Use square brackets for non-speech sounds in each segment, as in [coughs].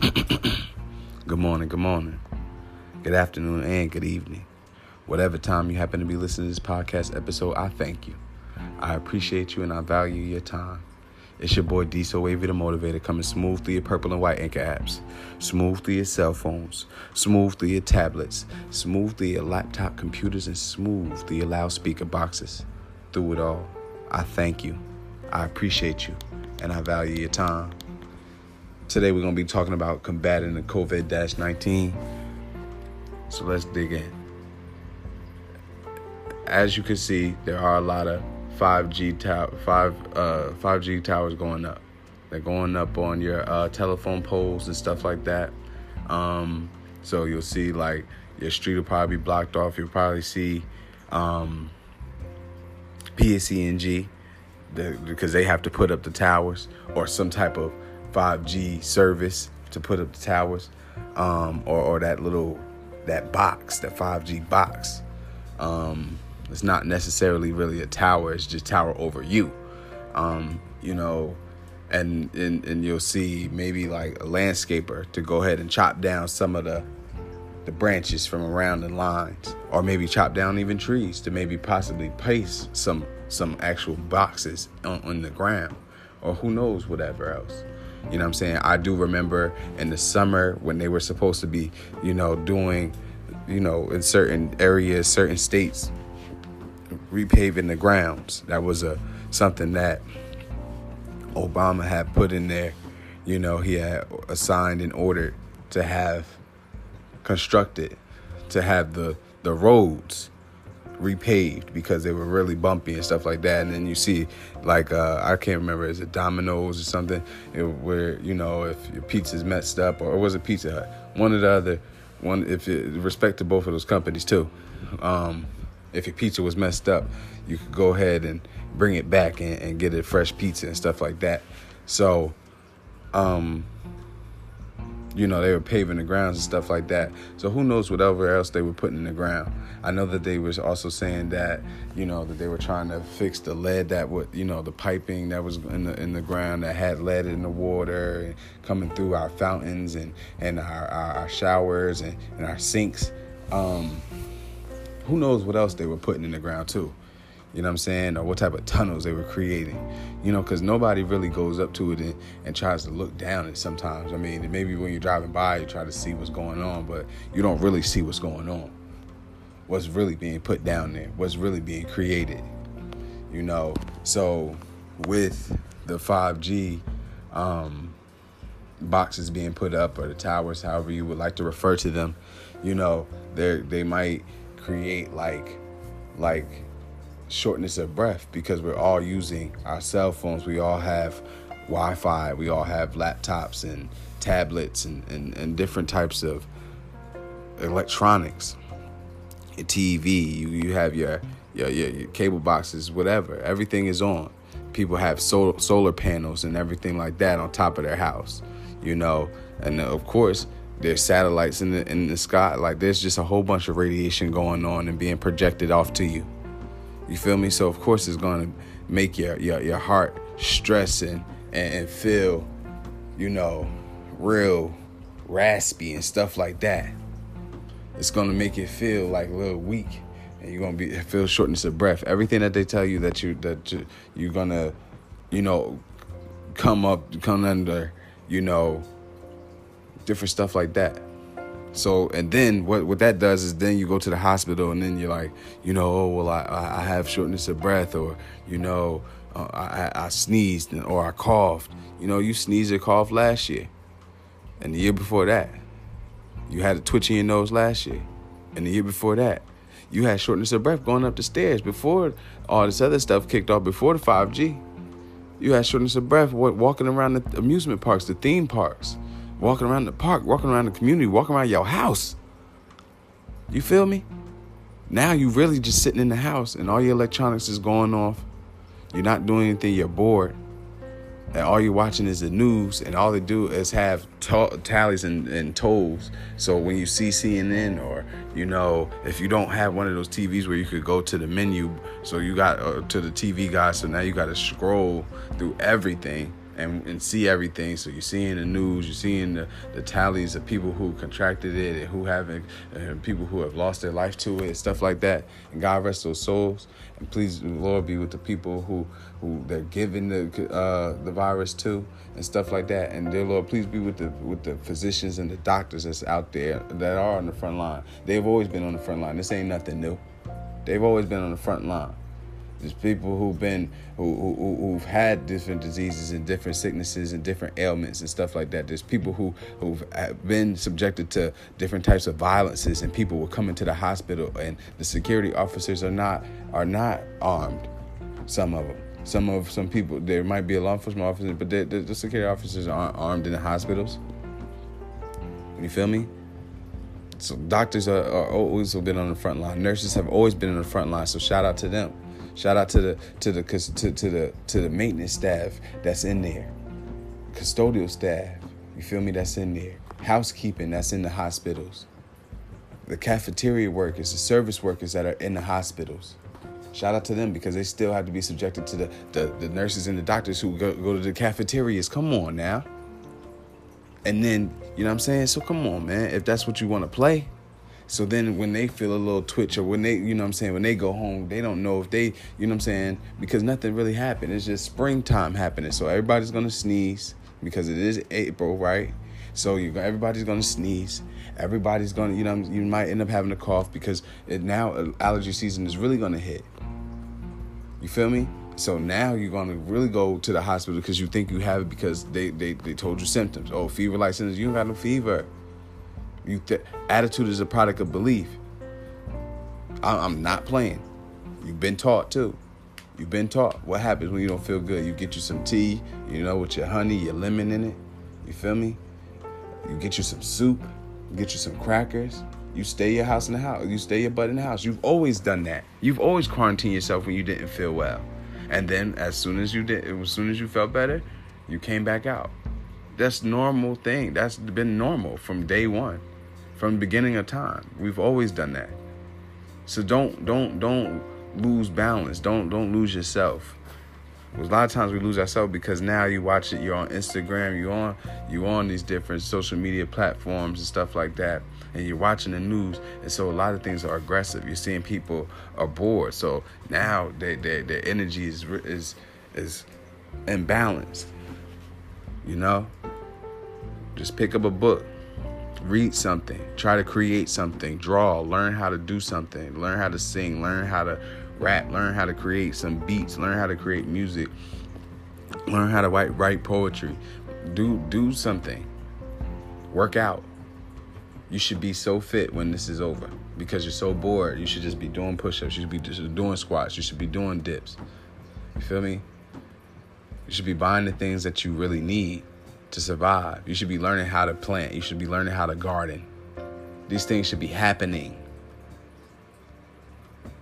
[coughs] good morning, good morning, good afternoon, and good evening. Whatever time you happen to be listening to this podcast episode, I thank you. I appreciate you and I value your time. It's your boy Diesel Wavy the Motivator coming smooth through your purple and white anchor apps, smooth through your cell phones, smooth through your tablets, smooth through your laptop computers, and smooth through your loudspeaker boxes. Through it all, I thank you. I appreciate you and I value your time. Today we're going to be talking about combating the COVID 19. So let's dig in. As you can see, there are a lot of 5G tower, five uh, 5G towers going up. They're going up on your uh, telephone poles and stuff like that. Um, so you'll see like your street will probably be blocked off. You'll probably see um, the, because they have to put up the towers or some type of 5G service to put up the towers, um, or, or that little that box, that 5G box. Um, it's not necessarily really a tower; it's just tower over you. Um, you know, and, and and you'll see maybe like a landscaper to go ahead and chop down some of the the branches from around the lines, or maybe chop down even trees to maybe possibly place some some actual boxes on, on the ground, or who knows whatever else. You know what I'm saying? I do remember in the summer when they were supposed to be, you know, doing, you know, in certain areas, certain states, repaving the grounds. That was a something that Obama had put in there. You know, he had assigned and ordered to have constructed, to have the the roads repaved because they were really bumpy and stuff like that. And then you see, like, uh, I can't remember, is it Domino's or something, it, where, you know, if your pizza's messed up, or, was it Pizza Hut? One or the other, one, if it, respect to both of those companies too. Um, if your pizza was messed up, you could go ahead and bring it back and, and get a fresh pizza and stuff like that. So, um, you know, they were paving the grounds and stuff like that. So who knows whatever else they were putting in the ground. I know that they was also saying that, you know, that they were trying to fix the lead that would, you know, the piping that was in the in the ground that had lead in the water and coming through our fountains and and our, our, our showers and, and our sinks. Um, who knows what else they were putting in the ground too you know what I'm saying, or what type of tunnels they were creating, you know, because nobody really goes up to it and, and tries to look down it sometimes. I mean, maybe when you're driving by, you try to see what's going on, but you don't really see what's going on. What's really being put down there, what's really being created, you know. So with the 5G um, boxes being put up, or the towers, however you would like to refer to them, you know, they they might create like like shortness of breath because we're all using our cell phones. We all have Wi Fi, we all have laptops and tablets and, and, and different types of electronics. Your TV, you, you have your, your, your, your cable boxes, whatever. Everything is on. People have sol- solar panels and everything like that on top of their house, you know. And uh, of course, there's satellites in the in the sky. Like there's just a whole bunch of radiation going on and being projected off to you. You feel me? So of course it's gonna make your your, your heart stress and, and, and feel, you know, real raspy and stuff like that. It's gonna make it feel like a little weak and you're gonna be feel shortness of breath. Everything that they tell you that you that you, you're gonna, you know, come up come under, you know, different stuff like that. So and then what what that does is then you go to the hospital and then you're like, you know, oh well I I have shortness of breath or you know uh, I I sneezed or I coughed. You know, you sneezed or coughed last year, and the year before that, you had a twitch in your nose last year, and the year before that, you had shortness of breath going up the stairs before all this other stuff kicked off before the 5G. You had shortness of breath walking around the amusement parks, the theme parks walking around the park, walking around the community, walking around your house. You feel me? Now you really just sitting in the house and all your electronics is going off. You're not doing anything, you're bored. And all you're watching is the news, and all they do is have t- tallies and, and tolls. So when you see CNN, or you know, if you don't have one of those TVs where you could go to the menu, so you got uh, to the TV guy, so now you got to scroll through everything and, and see everything. So you're seeing the news, you're seeing the, the tallies of people who contracted it and who haven't, and people who have lost their life to it, stuff like that. And God rest those souls. And please, Lord, be with the people who who they're giving the uh, the virus to and stuff like that. And dear Lord, please be with the with the physicians and the doctors that's out there that are on the front line. They've always been on the front line. This ain't nothing new. They've always been on the front line. There's people who've been who, who who've had different diseases and different sicknesses and different ailments and stuff like that. There's people who who've been subjected to different types of violences and people will come into the hospital and the security officers are not are not armed. Some of them. Some of some people there might be a law enforcement officer, but the, the security officers aren't armed in the hospitals. You feel me? So doctors are, are always been on the front line. Nurses have always been on the front line. So shout out to them. Shout out to the to the to, to the to the maintenance staff that's in there, custodial staff. You feel me? That's in there. Housekeeping that's in the hospitals. The cafeteria workers, the service workers that are in the hospitals. Shout out to them because they still have to be subjected to the, the, the nurses and the doctors who go, go to the cafeterias. Come on now. And then, you know what I'm saying? So come on, man. If that's what you want to play, so then when they feel a little twitch or when they, you know what I'm saying, when they go home, they don't know if they, you know what I'm saying, because nothing really happened. It's just springtime happening. So everybody's going to sneeze because it is April, right? So you everybody's to sneeze. Everybody's to, you know, you might end up having a cough because it, now uh, allergy season is really to hit. You feel me? So now you're gonna really go to the hospital because you think you have it because they, they, they told you symptoms. Oh, fever like symptoms. You don't got no fever. You th- attitude is a product of belief. I- I'm not playing. You've been taught too. You've been taught what happens when you don't feel good. You get you some tea, you know, with your honey, your lemon in it. You feel me? You get you some soup, get you some crackers. You stay your house in the house. You stay your butt in the house. You've always done that. You've always quarantined yourself when you didn't feel well. And then as soon as you did as soon as you felt better, you came back out. That's normal thing. That's been normal from day one from the beginning of time. We've always done that. So don't don't don't lose balance. Don't don't lose yourself. A lot of times we lose ourselves because now you watch it. You're on Instagram. You on you on these different social media platforms and stuff like that, and you're watching the news. And so a lot of things are aggressive. You're seeing people are bored. So now their their, their energy is is is imbalanced. You know, just pick up a book read something, try to create something, draw, learn how to do something, learn how to sing, learn how to rap, learn how to create some beats, learn how to create music, learn how to write, write poetry, do do something, work out. You should be so fit when this is over because you're so bored. You should just be doing push-ups. You should be just doing squats. You should be doing dips. You feel me? You should be buying the things that you really need to survive. You should be learning how to plant. You should be learning how to garden. These things should be happening.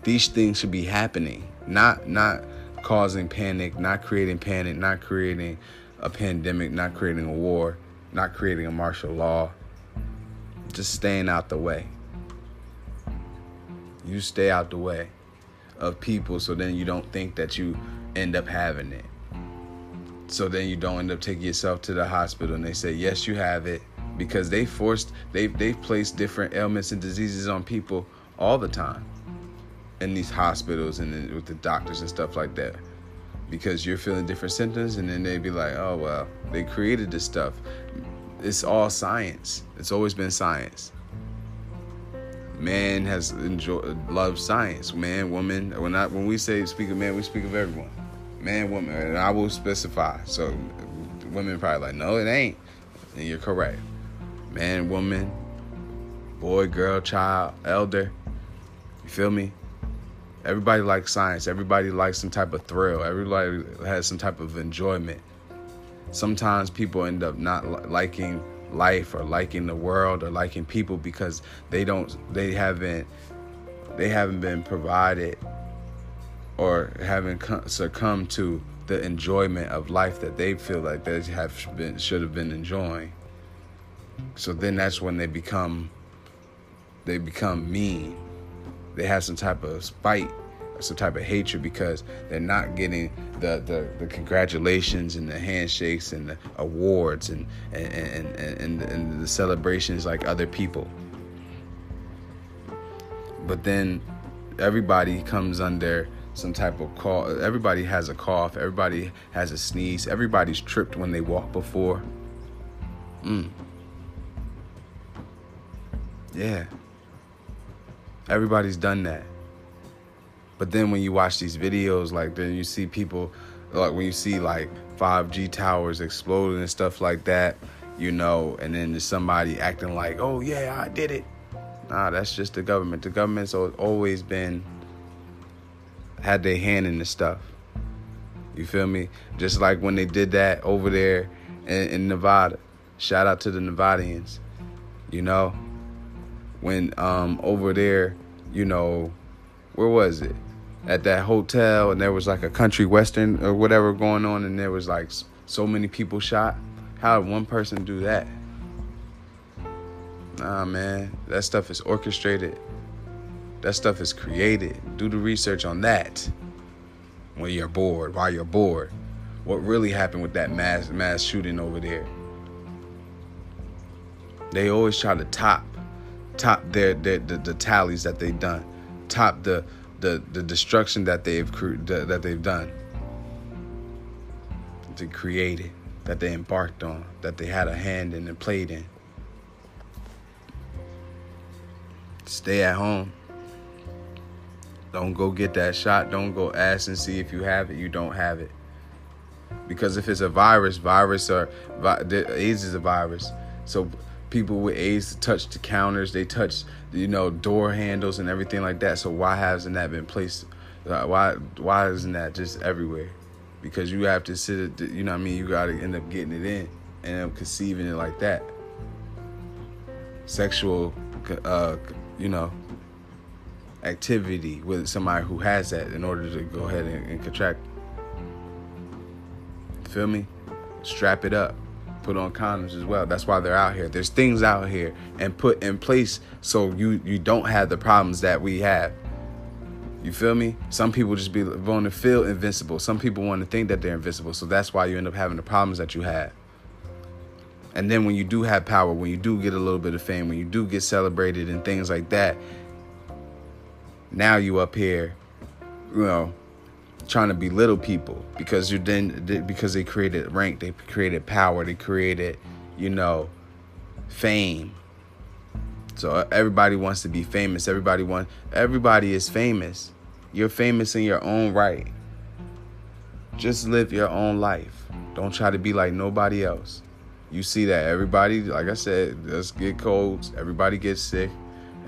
These things should be happening, not not causing panic, not creating panic, not creating a pandemic, not creating a war, not creating a martial law. Just staying out the way. You stay out the way of people so then you don't think that you end up having it so then you don't end up taking yourself to the hospital. And they say yes you have it. Because they forced they've they've placed different ailments and diseases on people all the time in these hospitals and with the doctors and stuff like that. Because you're feeling different symptoms and then they'd be like oh well they created this stuff. It's all science. It's always been science. Man has enjoyed loved science. Man woman when I, when we say speak of man we speak of everyone man, woman, and I will specify. So women probably like, no, it ain't. And you're correct. Man, woman, boy, girl, child, elder. You feel me? Everybody likes science. Everybody likes some type of thrill. Everybody has some type of enjoyment. Sometimes people end up not liking life or liking the world or liking people because they don't they haven't they haven't been provided or having succumbed to the enjoyment of life that they feel like they have been should have been enjoying. So then that's when they become they become mean. They have some type of spite some type of hatred because they're not getting the, the, the congratulations and the handshakes and the awards and and, and, and, and the celebrations like other people. But then everybody comes under some type of cough. Everybody has a cough. Everybody has a sneeze. Everybody's tripped when they walk before. Mm. Yeah. Everybody's done that. But then when you watch these videos, like then you see people, like when you see like 5G towers exploding and stuff like that, you know, and then there's somebody acting like, oh yeah, I did it. Nah, that's just the government. The government's always been had their hand in the stuff. You feel me? Just like when they did that over there in, in Nevada. Shout out to the Nevadians. You know, when um over there, you know, where was it? At that hotel, and there was like a country western or whatever going on, and there was like so many people shot. How did one person do that? Nah, man, that stuff is orchestrated. That stuff is created. Do the research on that when you're bored, while you're bored. What really happened with that mass mass shooting over there? They always try to top top their, their the, the tallies that they've done, top the the the destruction that they've that they've done, to create it, that they embarked on, that they had a hand in and played in. Stay at home. Don't go get that shot. Don't go ask and see if you have it. You don't have it. Because if it's a virus, virus or AIDS is a virus. So people with AIDS touch the counters, they touch you know door handles and everything like that. So why hasn't that been placed? Uh, why why isn't that just everywhere? Because you have to sit. You know what I mean? You got to end up getting it in and conceiving it like that. Sexual, uh, you know, activity with somebody who has that in order to go ahead and, and contract. Feel me? Strap it up put on condoms as well. That's why they're out here. There's things out here and put in place so you you don't have the problems that we have. You feel me? Some people just be want to feel invincible. Some people want to think that they're invincible. So that's why you end up having the problems that you have. And then when you do have power, when you do get a little bit of fame, when you do get celebrated and things like that, now you up here, you know, trying to belittle people because you then because they created rank, they created power, they created, you know, fame. So uh, everybody wants to be famous. Everybody want everybody is famous. You're famous in your own right. Just live your own life. Don't try to be like nobody else. You see that everybody, like I said, does get colds. Everybody gets sick.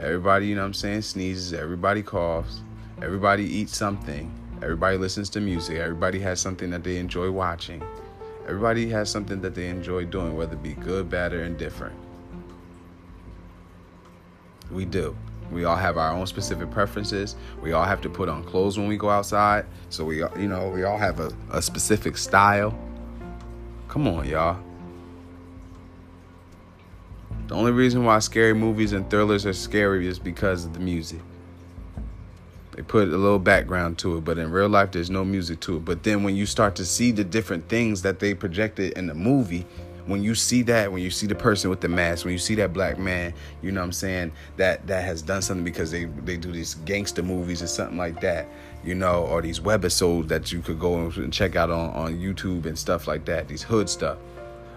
Everybody, you know what I'm saying, sneezes. Everybody coughs. Everybody eats something. Everybody listens to music. Everybody has something that they enjoy watching. Everybody has something that they enjoy doing, whether it be good, bad, or indifferent. We do. We all have our own specific preferences. We all have to put on clothes when we go outside. So we, you know, we all have a, a specific style. Come on, y'all. The only reason why scary movies and thrillers are scary is because of the music. They put a little background to it, but in real life, there's no music to it. But then when you start to see the different things that they projected in the movie, when you see that, when you see the person with the mask, when you see that black man, you know what I'm saying, that that has done something because they they do these gangster movies or something like that, you know, or these webisodes that you could go and check out on, on YouTube and stuff like that, these hood stuff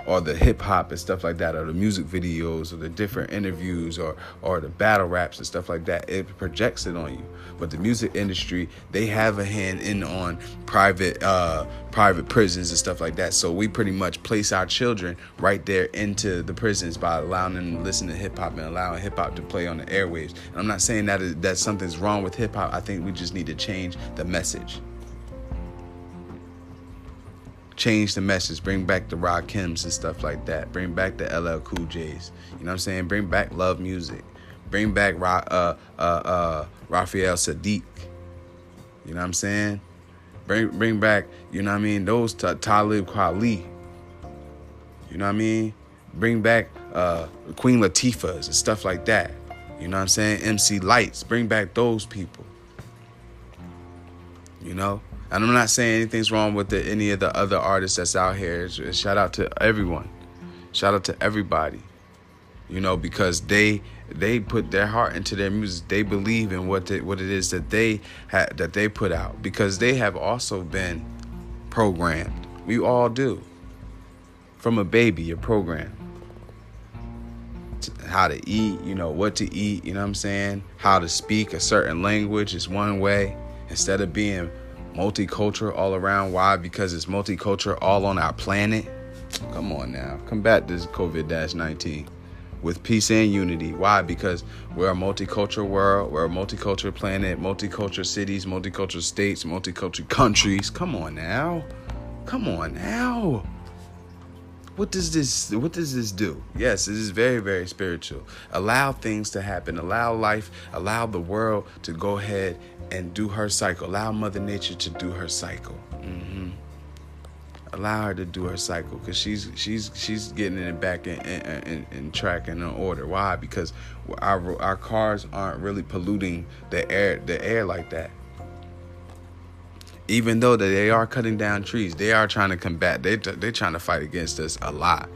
or the hip hop and stuff like that, or the music videos, or the different interviews, or or the battle raps and stuff like that. It projects it on you. But the music industry, they have a hand in on private uh, private prisons and stuff like that. So we pretty much place our children right there into the prisons by allowing them to listen to hip hop and allowing hip hop to play on the airwaves. And I'm not saying that that something's wrong with hip hop. I think we just need to change the message change the message, bring back the rock Rakims and stuff like that, bring back the LL Cool J's. You know what I'm saying? Bring back love music, bring back uh, uh, uh, Raphael Saadiq. You know what I'm saying? Bring bring back, you know what I mean? Those t- Talib Kweli. You know what I mean? Bring back uh, Queen Latifahs and stuff like that. You know what I'm saying? MC Lytes, Bring back those people. You know? And I'm not saying anything's wrong with the, any of the other artists that's out here. Shout out to everyone. Shout out to everybody. You know, because they they put their heart into their music. They believe in what what it is that they ha- that they put out because they have also been programmed. We all do. From a baby, you're programmed. How to eat, you know, what to eat, you know what I'm saying? How to speak a certain language is one way instead of being multicultural all around. Why? Because it's multicultural all on our planet. Come on now. Combat this COVID 19 with peace and unity. Why? Because we're a multicultural world, we're a multicultural planet, multicultural cities, multicultural states, multicultural countries. Come on now. Come on now. What does this what does this do? Yes, it is very very spiritual. Allow things to happen. Allow life, allow the world to go ahead and do her cycle. Allow mother nature to do her cycle. Mm-hmm allow her to do her cycle because she's she's she's getting it back in, in, in, track and in order. Why? Because our our cars aren't really polluting the air the air like that. Even though they are cutting down trees, they are trying to combat. They they're trying to fight against us a lot.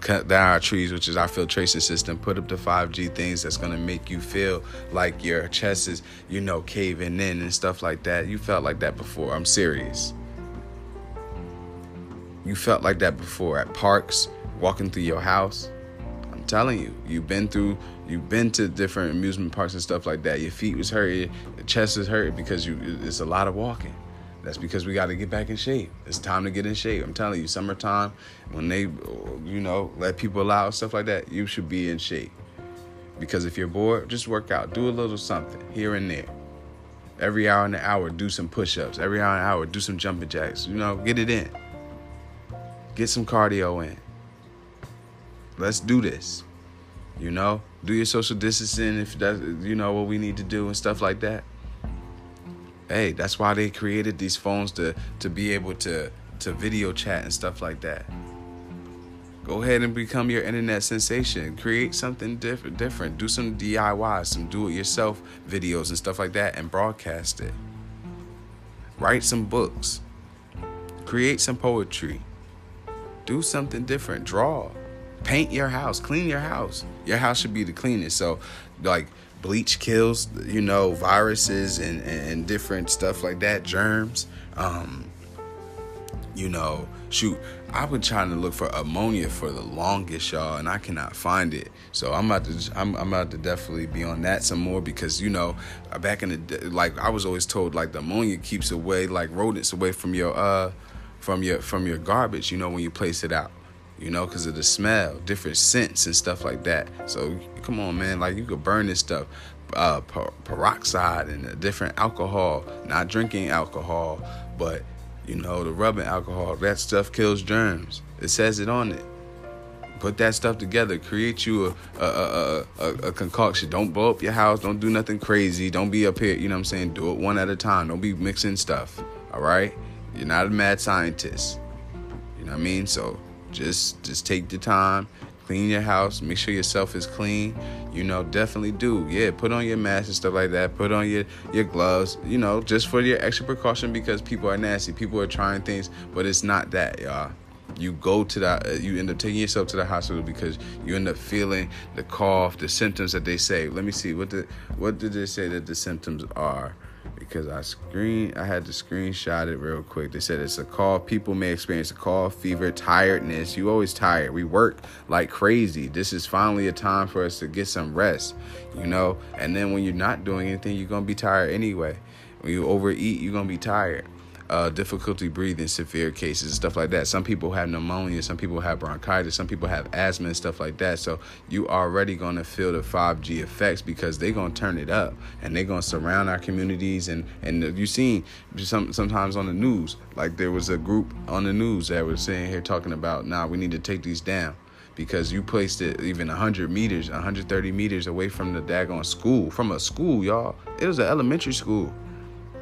Cut down our trees, which is our filtration system. Put up the 5G things that's gonna make you feel like your chest is, you know, caving in and stuff like that. You felt like that before. I'm serious. You felt like that before at parks, walking through your house. I'm telling you, you've been through, you've been to different amusement parks and stuff like that. Your feet was hurt, your chest is hurt because you. It's a lot of walking. That's because we got to get back in shape. It's time to get in shape. I'm telling you, summertime, when they, you know, let people out stuff like that, you should be in shape. Because if you're bored, just work out. Do a little something here and there. Every hour and an hour, do some push-ups. Every hour and an hour, do some jumping jacks. You know, get it in. Get some cardio in. Let's do this. You know, do your social distancing if that's you know what we need to do and stuff like that. Hey, that's why they created these phones to to be able to to video chat and stuff like that. Go ahead and become your internet sensation. Create something different. Different. Do some DIY, some do-it-yourself videos and stuff like that, and broadcast it. Write some books. Create some poetry do something different. Draw, paint your house, clean your house. Your house should be the cleanest. So, like bleach kills, you know, viruses and, and different stuff like that, germs. Um, you know, shoot, I've been trying to look for ammonia for the longest, y'all, and I cannot find it. So I'm about to, I'm, I'm about to definitely be on that some more because you know, back in the day, like I was always told, like the ammonia keeps away, like rodents away from your uh from your from your garbage, you know, when you place it out. You know, because of the smell, different scents and stuff like that. So come on, man, like you could burn this stuff, uh, per- peroxide and a different alcohol. Not drinking alcohol, but you know, the rubbing alcohol. That stuff kills germs. It says it on it. Put that stuff together. Create you a a, a, a, a concoction. Don't blow up your house. Don't do nothing crazy. Don't be up here. You know what I'm saying? Do it one at a time. Don't be mixing stuff. All right. You're not a mad scientist. You know what I mean? So just just take the time, clean your house, make sure yourself is clean. You know, definitely do. Yeah, put on your mask and stuff like that. Put on your your gloves. You know, just for your extra precaution because people are nasty. People are trying things, but it's not that, y'all. You go to that, uh, you end up taking yourself to the hospital because you end up feeling the cough, the symptoms that they say. Let me see what the what did they say that the symptoms are because I screen I had to screenshot it real quick. They said it's a call. People may experience a call, fever, tiredness. You always tired. We work like crazy. This is finally a time for us to get some rest, you know. And then when you're not doing anything, you're gonna be tired anyway. When you overeat, you're gonna be tired uh, difficulty breathing, severe cases, stuff like that. Some people have pneumonia, some people have bronchitis, some people have asthma and stuff like that. So you already gonna feel the 5G effects because they're gonna turn it up and they're gonna surround our communities. And and you've seen some sometimes on the news, like there was a group on the news that was sitting here talking about, nah, we need to take these down because you placed it even 100 meters, 130 meters away from the daggone school, from a school, y'all. It was an elementary school.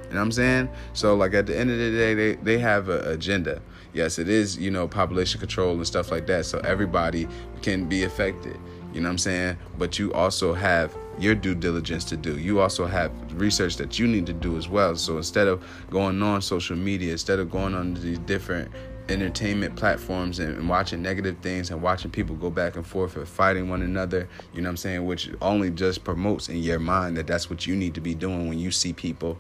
You know what I'm saying? So like at the end of the day, they, they have an agenda. Yes, it is, you know, population control and stuff like that. So everybody can be affected. You know what I'm saying? But you also have your due diligence to do. You also have research that you need to do as well. So instead of going on social media, instead of going on these different entertainment platforms and, and, watching negative things and watching people go back and forth and fighting one another, you know what I'm saying, which only just promotes in your mind that that's what you need to be doing when you see people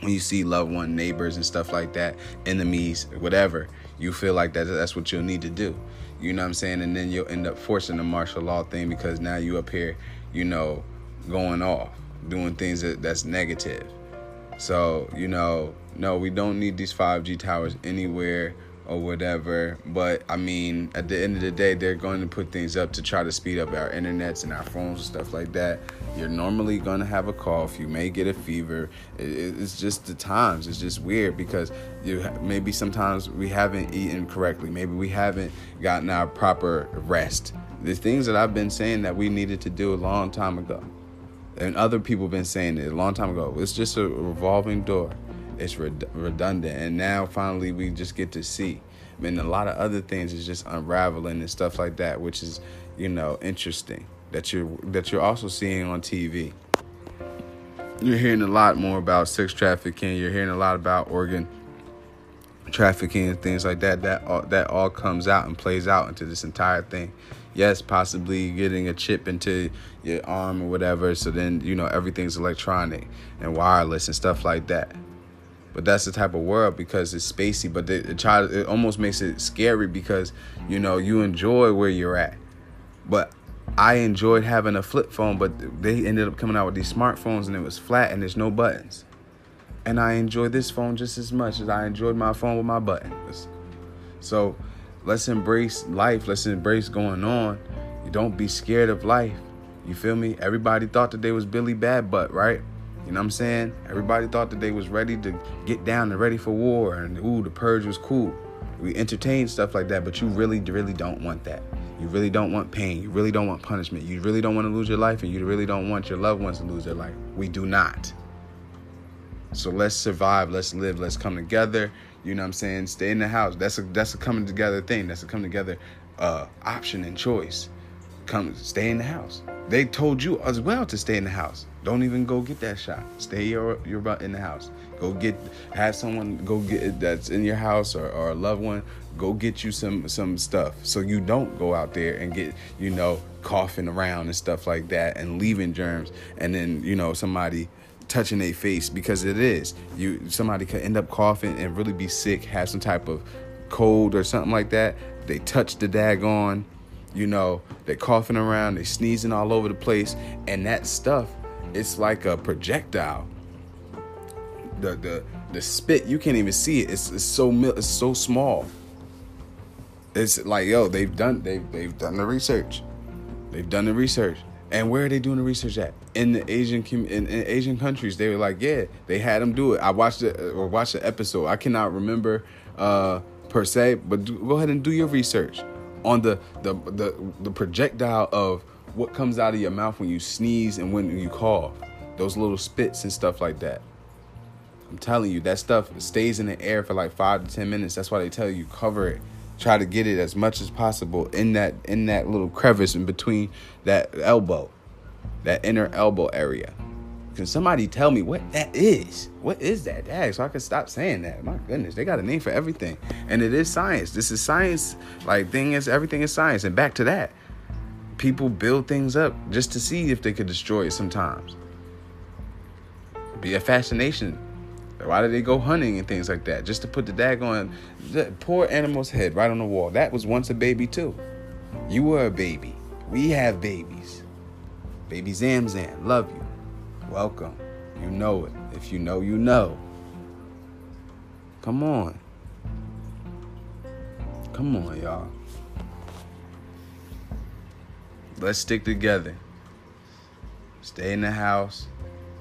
when you see loved one neighbors and stuff like that, enemies, whatever, you feel like that that's what you'll need to do. You know what I'm saying? And then you'll end up forcing the martial law thing because now you up here, you know, going off, doing things that, that's negative. So, you know, no, we don't need these 5G towers anywhere or whatever. But I mean, at the end of the day, they're going to put things up to try to speed up our internets and our phones and stuff like that. You're normally going to have a cough. You may get a fever. It's just the times. It's just weird because you maybe sometimes we haven't eaten correctly. Maybe we haven't gotten our proper rest. The things that I've been saying that we needed to do a long time ago. And other people have been saying it a long time ago. It's just a revolving door it's redundant. And now finally we just get to see. I mean, a lot of other things is just unraveling and stuff like that which is you know interesting that you're that you're also seeing on tv you're hearing a lot more about sex trafficking. You're hearing a lot about organ trafficking and things like that that all, that all comes out and plays out into this entire thing. Yes possibly getting a chip into your arm or whatever so then you know everything's electronic and wireless and stuff like that but that's the type of world because it's spacey but the, it try it almost makes it scary because you know you enjoy where you're at. But i enjoyed having a flip phone but they ended up coming out with these smartphones and it was flat and there's no buttons. And i enjoy this phone just as much as i enjoyed my phone with my buttons. So let's embrace life. Let's embrace going on. Don't be scared of life. You feel me? Everybody thought that they was billy bad butt right you know what I'm saying? Everybody thought that they was ready to get down and ready for war and ooh, the purge was cool. We entertain stuff like that, but you really, really don't want that. You really don't want pain. You really don't want punishment. You really don't want to lose your life, and you really don't want your loved ones to lose their life. We do not. So let's survive. Let's live. Let's come together. You know what I'm saying? Stay in the house. That's a that's a coming together thing. That's a coming together uh, option and choice. Come stay in the house. They told you as well to stay in the house. Don't even go get that shot. Stay your your butt in the house. Go get have someone go get that's in your house or, or a loved one go get you some some stuff so you don't go out there and get you know coughing around and stuff like that and leaving germs and then you know somebody touching their face because it is you somebody could end up coughing and really be sick have some type of cold or something like that they touch the daggone you know they're coughing around they're sneezing all over the place and that stuff it's like a projectile. The the the spit you can't even see it. It's, it's so it's so small. It's like yo, they've done they've they've done the research. They've done the research. And where are they doing the research at? In the Asian in, in Asian countries, they were like, yeah, they had them do it. I watched it or watched the episode. I cannot remember uh, per se, but do, go ahead and do your research on the the the, the projectile of what comes out of your mouth when you sneeze and when you cough. Those little spits and stuff like that. I'm telling you, that stuff stays in the air for like five to ten minutes. That's why they tell you cover it. Try to get it as much as possible in that in that little crevice in between that elbow, that inner elbow area. Can somebody tell me what that is? What is that? dag? so I can stop saying that. My goodness, they got a name for everything. And it is science. This is science. Like thing is everything is science. And back to that people build things up just to see if they could destroy it sometimes. Be a fascination. Why did they go hunting and things like that? Just to put the dag on the poor animal's head right on the wall. That was once a baby too. You were a baby. We have babies. Baby Zamzam, love you. Welcome. You know it. If you know, you know. Come on. Come on, y'all. let's stick together. Stay in the house.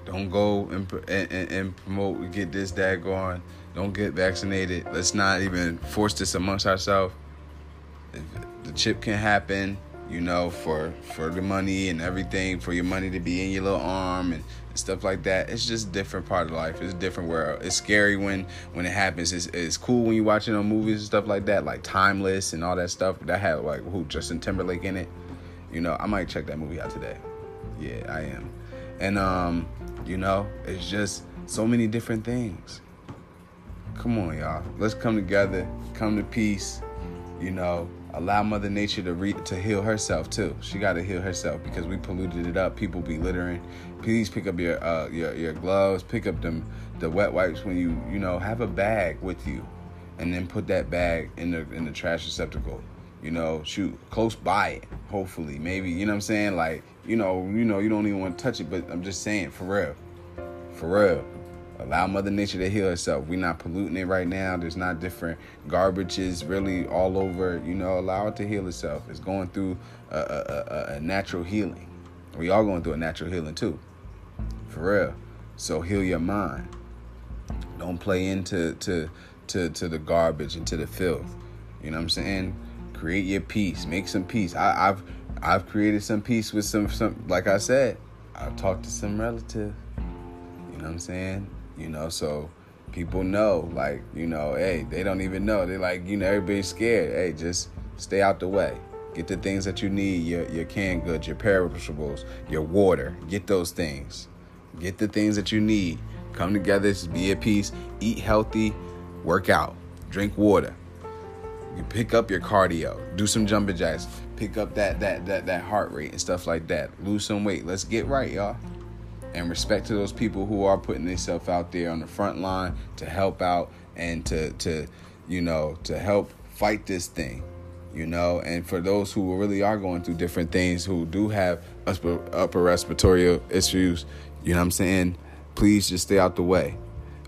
Don't go and, and, and promote, get this, that going. Don't get vaccinated. Let's not even force this amongst ourselves. The chip can happen, you know, for for the money and everything, for your money to be in your little arm and, stuff like that. It's just a different part of life. It's different world. It's scary when when it happens. It's, it's cool when you're watching on movies and stuff like that, like Timeless and all that stuff. That had like who Justin Timberlake in it. You know, I might check that movie out today. Yeah, I am. And um, you know, it's just so many different things. Come on, y'all. Let's come together, come to peace. You know, allow Mother Nature to re- to heal herself too. She got to heal herself because we polluted it up. People be littering. Please pick up your uh, your your gloves. Pick up them the wet wipes when you you know have a bag with you, and then put that bag in the in the trash receptacle. You know, shoot close by it. Hopefully, maybe you know what I'm saying. Like you know, you know, you don't even want to touch it, but I'm just saying for real, for real. Allow Mother Nature to heal herself. We're not polluting it right now. There's not different garbages really all over. You know, allow it to heal itself. It's going through a, a, a, a natural healing. We all going through a natural healing too. For real. So heal your mind. Don't play into to to to the garbage and to the filth. You know what I'm saying? Create your peace. Make some peace. I, I've I've created some peace with some some like I said. I've talked to some relatives. You know what I'm saying? You know, so people know, like, you know, hey, they don't even know. They're like, you know, everybody's scared. Hey, just stay out the way. Get the things that you need, your your canned goods, your perishables, your water. Get those things. Get the things that you need. Come together, be at peace, eat healthy, work out, drink water. You pick up your cardio, do some jumping jacks, pick up that that that that heart rate and stuff like that. Lose some weight. Let's get right, y'all and respect to those people who are putting themselves out there on the front line to help out and to to you know to help fight this thing you know? And for those who really are going through different things who do have upper, respiratory issues you know what i'm saying? Please just stay out the way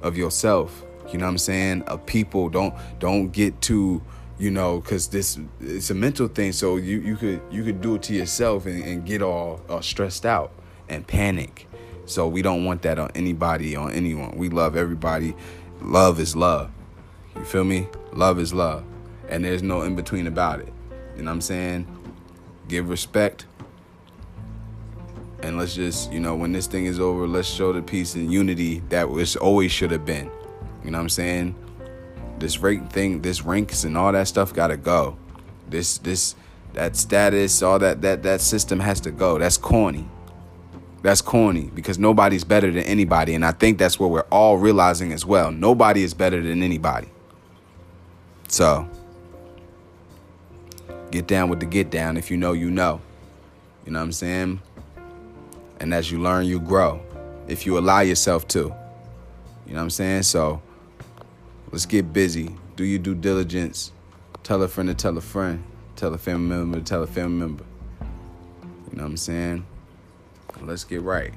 of yourself you know what i'm saying? Of people. Don't don't get too you know because this it's a mental thing. So you you could you could do it to yourself and, and get all, all stressed out and panic so we don't want that on anybody, on anyone. We love everybody. Love is love. You feel me? Love is love. And there's no in between about it. You know what I'm saying? Give respect. And let's just, you know, when this thing is over, let's show the peace and unity that was always should have been. You know what I'm saying? This rank thing, this ranks and all that stuff gotta go. This this that status, all that that that system has to go. That's corny. That's corny because nobody's better than anybody. And I think that's what we're all realizing as well. Nobody is better than anybody. So, get down with the get down. If you know, you know. You know what I'm saying? And as you learn, you grow. If you allow yourself to. You know what I'm saying? So, let's get busy. Do your due diligence. Tell a friend to tell a friend. Tell a family member to tell a family member. You know what I'm saying? Let's get right.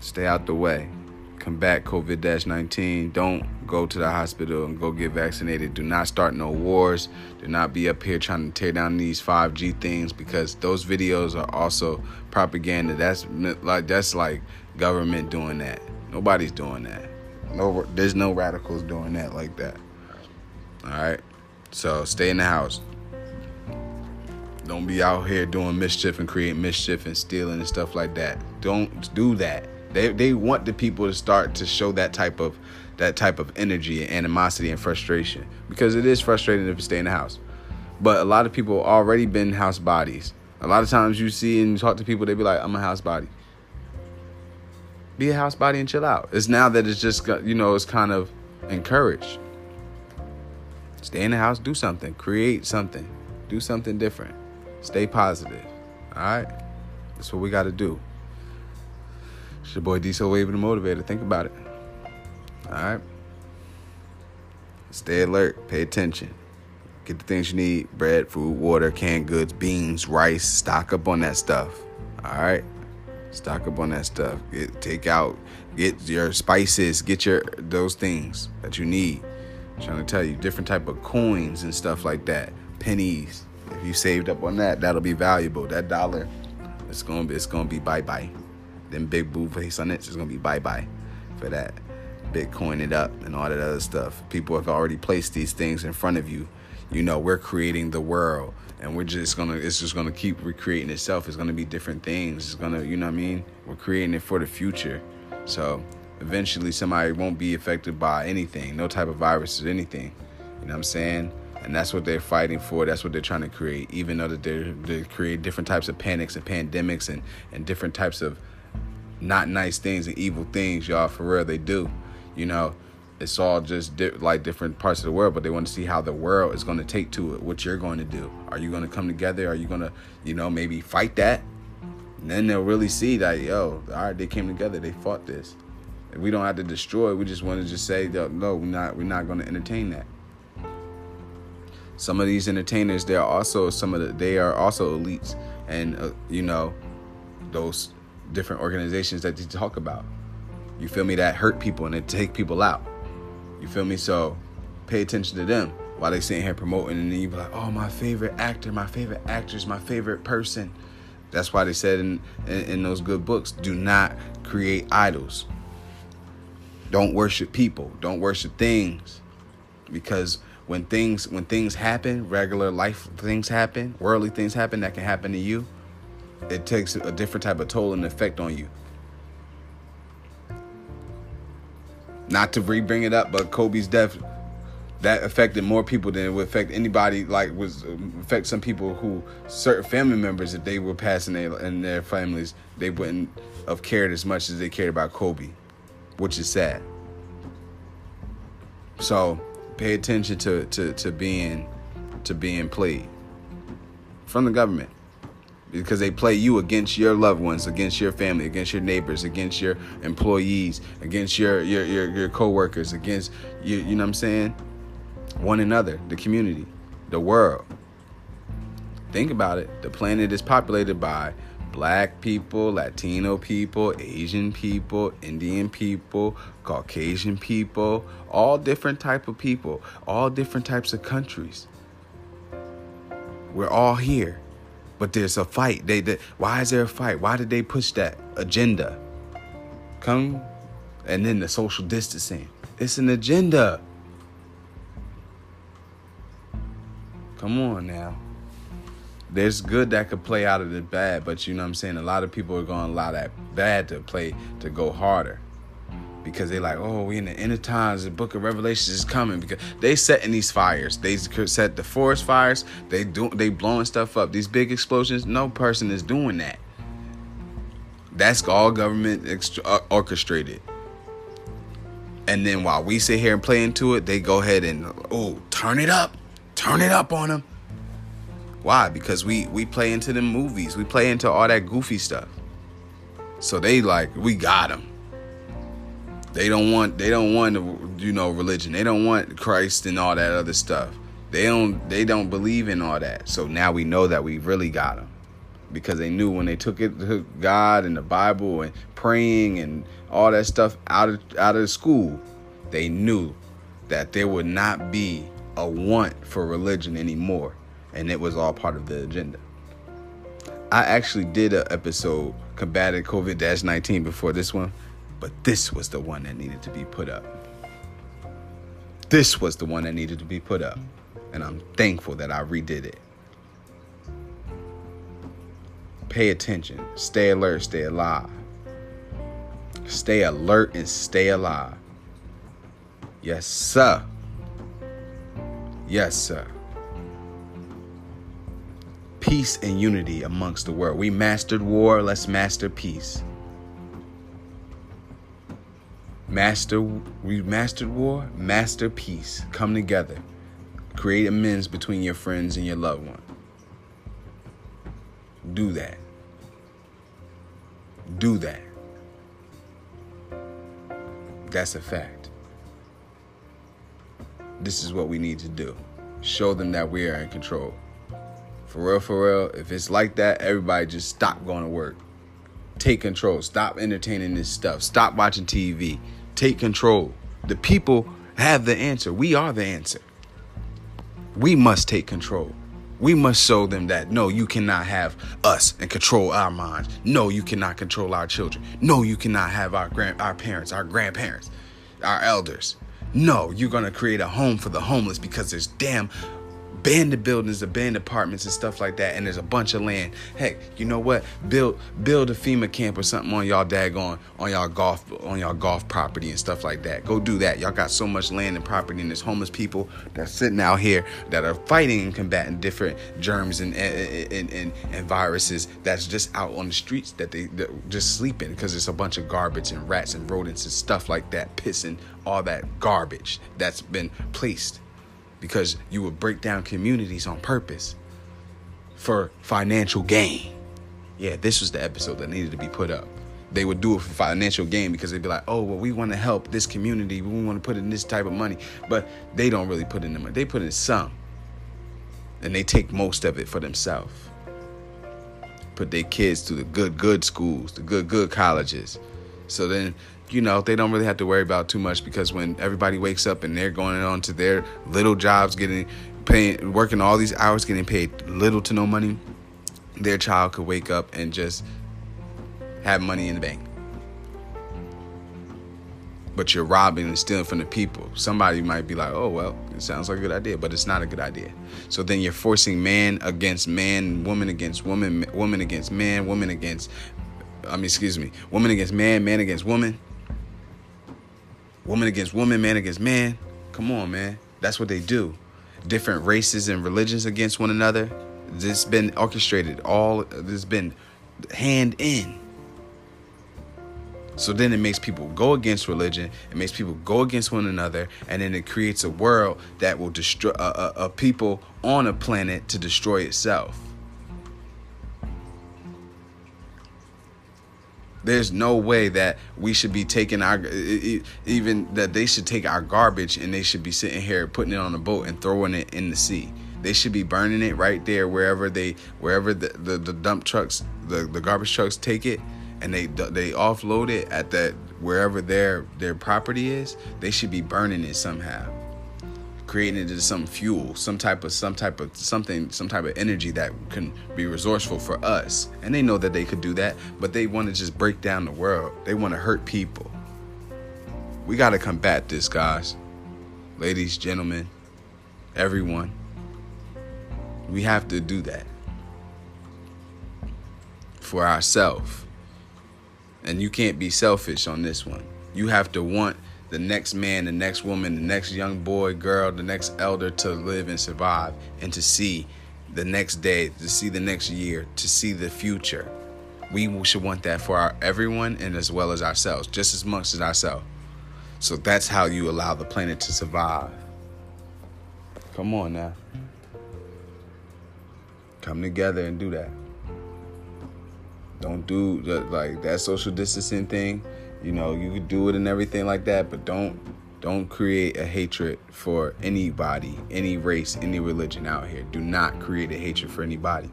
Stay out the way. Combat COVID 19. Don't go to the hospital and go get vaccinated. Do not start no wars. Do not be up here trying to tear down these 5G things because those videos are also propaganda. That's like that's like government doing that. Nobody's doing that. No, there's no radicals doing that like that. All right. So stay in the house. Don't be out here doing mischief and creating mischief and stealing and stuff like that. Don't do that. They they want the people to start to show that type of that type of energy and animosity and frustration because it is frustrating if you stay in the house. But a lot of people already been house bodies. A lot of times you see and talk to people, they be like, "I'm a house body." Be a house body and chill out. It's now that it's just uh, you know it's kind of encouraged. Stay in the house, do something, create something, do something different. Stay positive. All right? That's what we got to do. It's your boy Diesel Wave the Motivator. Think about it. All right? Stay alert. Pay attention. Get the things you need bread, food, water, canned goods, beans, rice. Stock up on that stuff. All right? Stock up on that stuff. Get, take out, get your spices, get your those things that you need. I'm trying to tell you, different type of coins and stuff like that. Pennies, if you saved up on that, that'll be valuable. That dollar, it's gonna be it's gonna be bye bye. Then big boo face on it, it's gonna be bye bye for that. Bitcoin it up and all that other stuff. People have already placed these things in front of you. You know, we're creating the world and we're just gonna it's just gonna keep recreating itself. It's gonna be different things. It's gonna, you know what I mean? We're creating it for the future. So eventually somebody won't be affected by anything, no type of virus or anything. You know what I'm saying? And that's what they're fighting for. That's what they're trying to create. Even though that they're they create different types of panics and pandemics and and different types of not nice things and evil things, y'all. For real, they do. You know, it's all just di- like different parts of the world, but they want to see how the world is going to take to it. What you're going to do? Are you going to come together? Are you going to, you know, maybe fight that? And then they'll really see that, yo, all right, they came together, they fought this. We don't have to destroy. We just want to just say, no, we're not, we're not going to entertain that. Some of these entertainers, they are also some of the, they are also elites, and uh, you know, those different organizations that they talk about. You feel me? That hurt people and they take people out. You feel me? So pay attention to them while they sitting here promoting, and then you be like, "Oh, my favorite actor, my favorite actress, my favorite person." That's why they said in, in, in those good books, do not create idols. Don't worship people. Don't worship things, because when things when things happen, regular life things happen, worldly things happen that can happen to you, it takes a different type of toll and effect on you. Not to re-bring it up, but Kobe's death that affected more people than it would affect anybody. Like was affect some people who certain family members if they were passing their, in their families, they wouldn't have cared as much as they cared about Kobe, which is sad. So pay attention to to to being to being played from the government because they play you against your loved ones, against your family, against your neighbors, against your employees, against your your your, your coworkers, against you. You know what I'm saying? One another, the community, the world. Think about it. The planet is populated by black people, Latino people, Asian people, Indian people, Caucasian people, all different type of people, all different types of countries. We're all here. But there's a fight. They, they why is there a fight? Why did they push that agenda? Come and then the social distancing. It's an agenda. Come on now. There's good that could play out of the bad, but you know what I'm saying? A lot of people are going to allow that bad to play to go harder because they like, oh, we in the end of times. The Book of Revelations is coming because they setting these fires. They could set the forest fires. They do they blowing stuff up. These big explosions. No person is doing that. That's all government extra- uh, orchestrated. And then while we sit here and play into it, they go ahead and oh, turn it up, turn it up on them. Why? Because we we play into the movies. We play into all that goofy stuff. So they like we got them they don't want they don't want you know religion. They don't want Christ and all that other stuff. They don't they don't believe in all that. So now we know that we really got them because they knew when they took it to God and the Bible and praying and all that stuff out of out of school, they knew that there would not be a want for religion anymore, and it was all part of the agenda. I actually did an episode combating COVID 19 before this one but this was the one that needed to be put up. This was the one that needed to be put up. And I'm thankful that I redid it. Pay attention. Stay alert. Stay alive. Stay alert and stay alive. Yes, sir. Yes, sir. Peace and unity amongst the world. We mastered war, let's master peace. Master, we mastered war, master peace. Come together. Create amends between your friends and your loved one. Do that. Do that. That's a fact. This is what we need to do. Show them that we are in control. For real, for real, if it's like that, everybody just stop going to work. Take control. Stop entertaining this stuff. Stop watching TV take control. The people have the answer. We are the answer. We must take control. We must show them that no, you cannot have us and control our minds. No, you cannot control our children. No, you cannot have our grand our parents, our grandparents, our elders. No, you're gonna create a home for the homeless because there's damn abandoned buildings, abandoned apartments, and stuff like that. And there's a bunch of land. Heck, you know what? Build build a FEMA camp or something on y'all daggone on y'all golf on y'all golf property and stuff like that. Go do that. Y'all got so much land and property, and there's homeless people that's sitting out here that are fighting and combating different germs and and, and, and viruses that's just out on the streets that they just sleeping because it's a bunch of garbage and rats and rodents and stuff like that pissing all that garbage that's been placed because you would break down communities on purpose for financial gain. Yeah, this was the episode that needed to be put up. They would do it for financial gain because they'd be like, oh, well, we want to help this community. We want to put in this type of money. But they don't really put in the money. They put in some. And they take most of it for themselves. Put their kids to the good, good schools, the good, good colleges. So then you know, they don't really have to worry about too much because when everybody wakes up and they're going on to their little jobs, getting paying, working all these hours, getting paid little to no money, their child could wake up and just have money in the bank. But you're robbing and stealing from the people. Somebody might be like, oh, well, it sounds like a good idea, but it's not a good idea. So then you're forcing man against man, woman against woman, woman against man, woman against, I mean, excuse me, woman against man, man against woman woman against woman, man against man. Come on, man. That's what they do. Different races and religions against one another. This been orchestrated. All this been hand in. So then it makes people go against religion. It makes people go against one another, and then it creates a world that will destroy a, a, a people on a planet to destroy itself. There's no way that we should be taking our even that they should take our garbage and they should be sitting here putting it on a boat and throwing it in the sea. They should be burning it right there wherever they wherever the, the, the dump trucks the, the garbage trucks take it and they they offload it at that wherever their their property is they should be burning it somehow creating it into some fuel, some type of some type of something, some type of energy that can be resourceful for us. And they know that they could do that, but they want to just break down the world. They want to hurt people. We got to combat this, guys. Ladies, gentlemen, everyone. We have to do that for ourselves. And you can't be selfish on this one. You have to want the next man, the next woman, the next young boy, girl, the next elder to live and survive and to see the next day, to see the next year, to see the future. We should want that for our everyone and as well as ourselves, just as much as ourselves. So that's how you allow the planet to survive. Come on now. Come together and do that. Don't do like that social distancing thing you know, you could do it and everything like that, but don't don't create a hatred for anybody, any race, any religion out here. Do not create a hatred for anybody.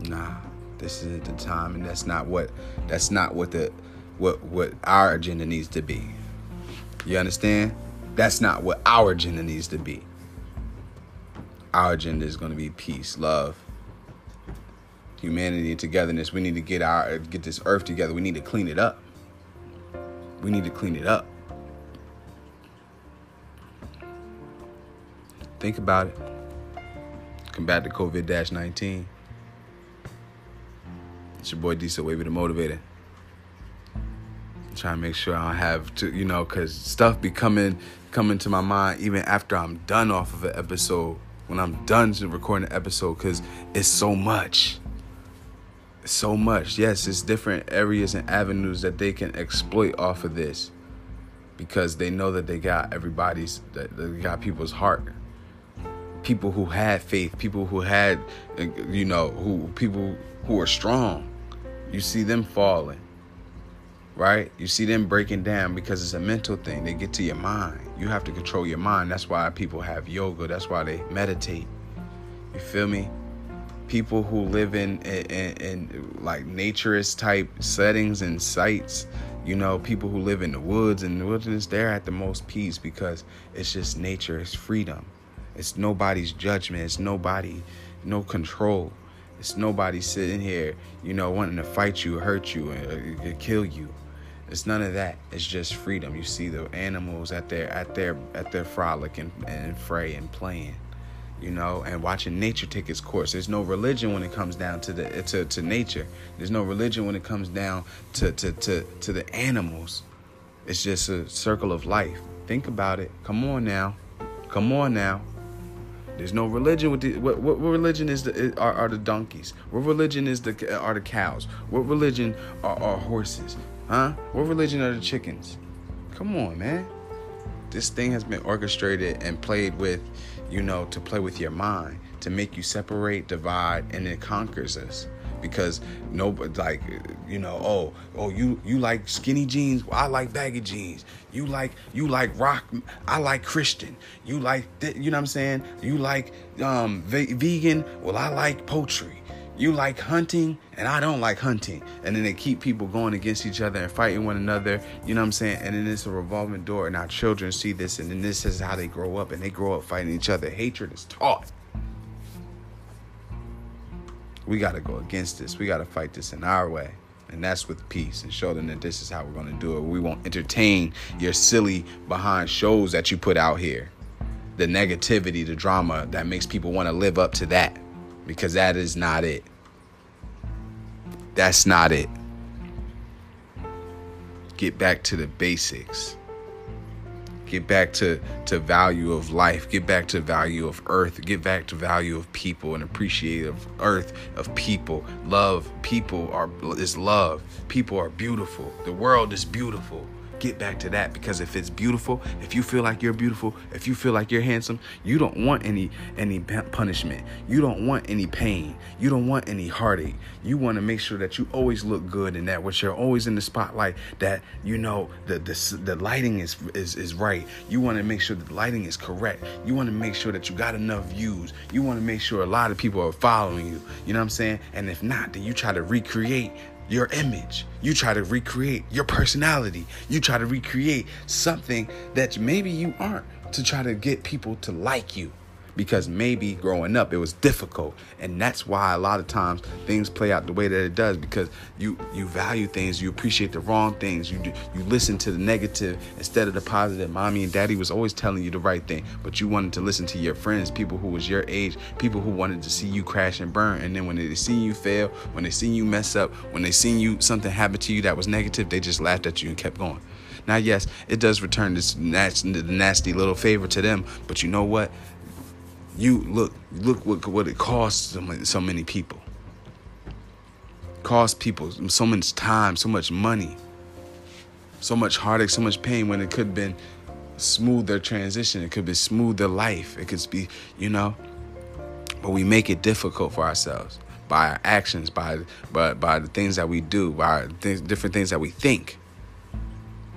Nah, this isn't the time, and that's not what that's not what the what what our agenda needs to be. You understand? That's not what our agenda needs to be. Our agenda is going to be peace, love, humanity and togetherness. We need to get our get this earth together. We need to clean it up. We need to clean it up. Think about it. Combat the COVID 19. It's your boy Diesel Wavy the Motivator. Trying to make sure I don't have to, you know, because stuff be coming, coming to my mind even after I'm done off of an episode. When I'm done recording an episode, because it's so much so much. Yes, it's different areas and avenues that they can exploit off of this because they know that they got everybody's that they got people's heart. People who had faith, people who had you know, who people who are strong. You see them falling. Right? You see them breaking down because it's a mental thing. They get to your mind. You have to control your mind. That's why people have yoga. That's why they meditate. You feel me? People who live in, in, in like naturist type settings and sites you know people who live in the woods and the wilderness they're at the most peace because it's just nature it's freedom it's nobody's judgment it's nobody no control it's nobody sitting here you know wanting to fight you hurt you and uh, kill you It's none of that. It's just freedom. You see the animals at their at their at their frolic and, and fray and playing, you know, and watching nature take its course. There's no religion when it comes down to the to, to nature. There's no religion when it comes down to, to, to, to the animals. It's just a circle of life. Think about it. Come on now. Come on now. There's no religion with the what, what religion is the are, are, the donkeys? What religion is the are the cows? What religion are, are horses? Huh? What religion are the chickens? Come on, man. This thing has been orchestrated and played with, you know, to play with your mind, to make you separate, divide, and it conquers us. Because nobody like you know oh oh you you like skinny jeans? Well, I like baggy jeans. You like you like rock I like Christian. You like you know what I'm saying? You like um vegan? Well I like poultry you like hunting and I don't like hunting. And then they keep people going against each other and fighting one another. You know what I'm saying? And then it's a revolving door. And our children see this. And then this is how they grow up. And they grow up fighting each other. Hatred is taught we got to go against this. We got to fight this in our way. And that's with peace and show them that this is how we're going to do it. We won't entertain your silly behind shows that you put out here. The negativity, the drama that makes people want to live up to that because that is not it. That's not it. Get back to the basics. Get back to to value of life. Get back to value of earth. Get back to value of people and appreciate of earth of people. Love people are is love. People are beautiful. The world is beautiful get back to that because if it's beautiful if you feel like you're beautiful if you feel like you're handsome you don't want any any punishment. You don't want any pain. You don't want any heartache. You want to make sure that you always look good and that what you're always in the spotlight that you know the the, the lighting is, is is right. You want to make sure the lighting is correct. You want to make sure that you got enough views. You want to make sure a lot of people are following you. You know what i'm saying? And if not then you try to recreate your image. You try to recreate your personality. You try to recreate something that maybe you aren't to try to get people to like you because maybe growing up it was difficult. And that's why a lot of times things play out the way that it does because you you value things you appreciate the wrong things. You you listen to the negative instead of the positive. Mommy and daddy was always telling you the right thing but you wanted to listen to your friends people who was your age people who wanted to see you crash and burn. And then when they see you fail when they see you mess up when they see you something happen to you that was negative they just laughed at you and kept going. Now, yes, it does return this nasty, nasty little favor to them, but you know what? You look, look what what it costs so many people. Cost people so much time, so much money, so much heartache, so much pain when it could have been smooth their transition. It could be smooth their life. It could be, you know. But we make it difficult for ourselves by our actions, by by by the things that we do, by th- different things that we think.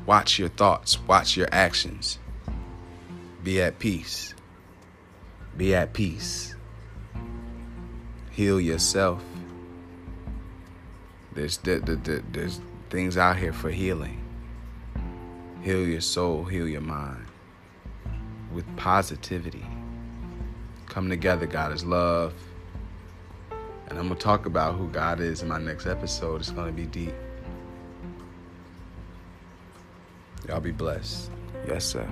Watch your thoughts. Watch your actions. Be at peace. Be at peace. Heal yourself. There's, there's things out here for healing. Heal your soul, heal your mind with positivity. Come together, God is love. And I'm going to talk about who God is in my next episode. It's going to be deep. Y'all be blessed. Yes, sir.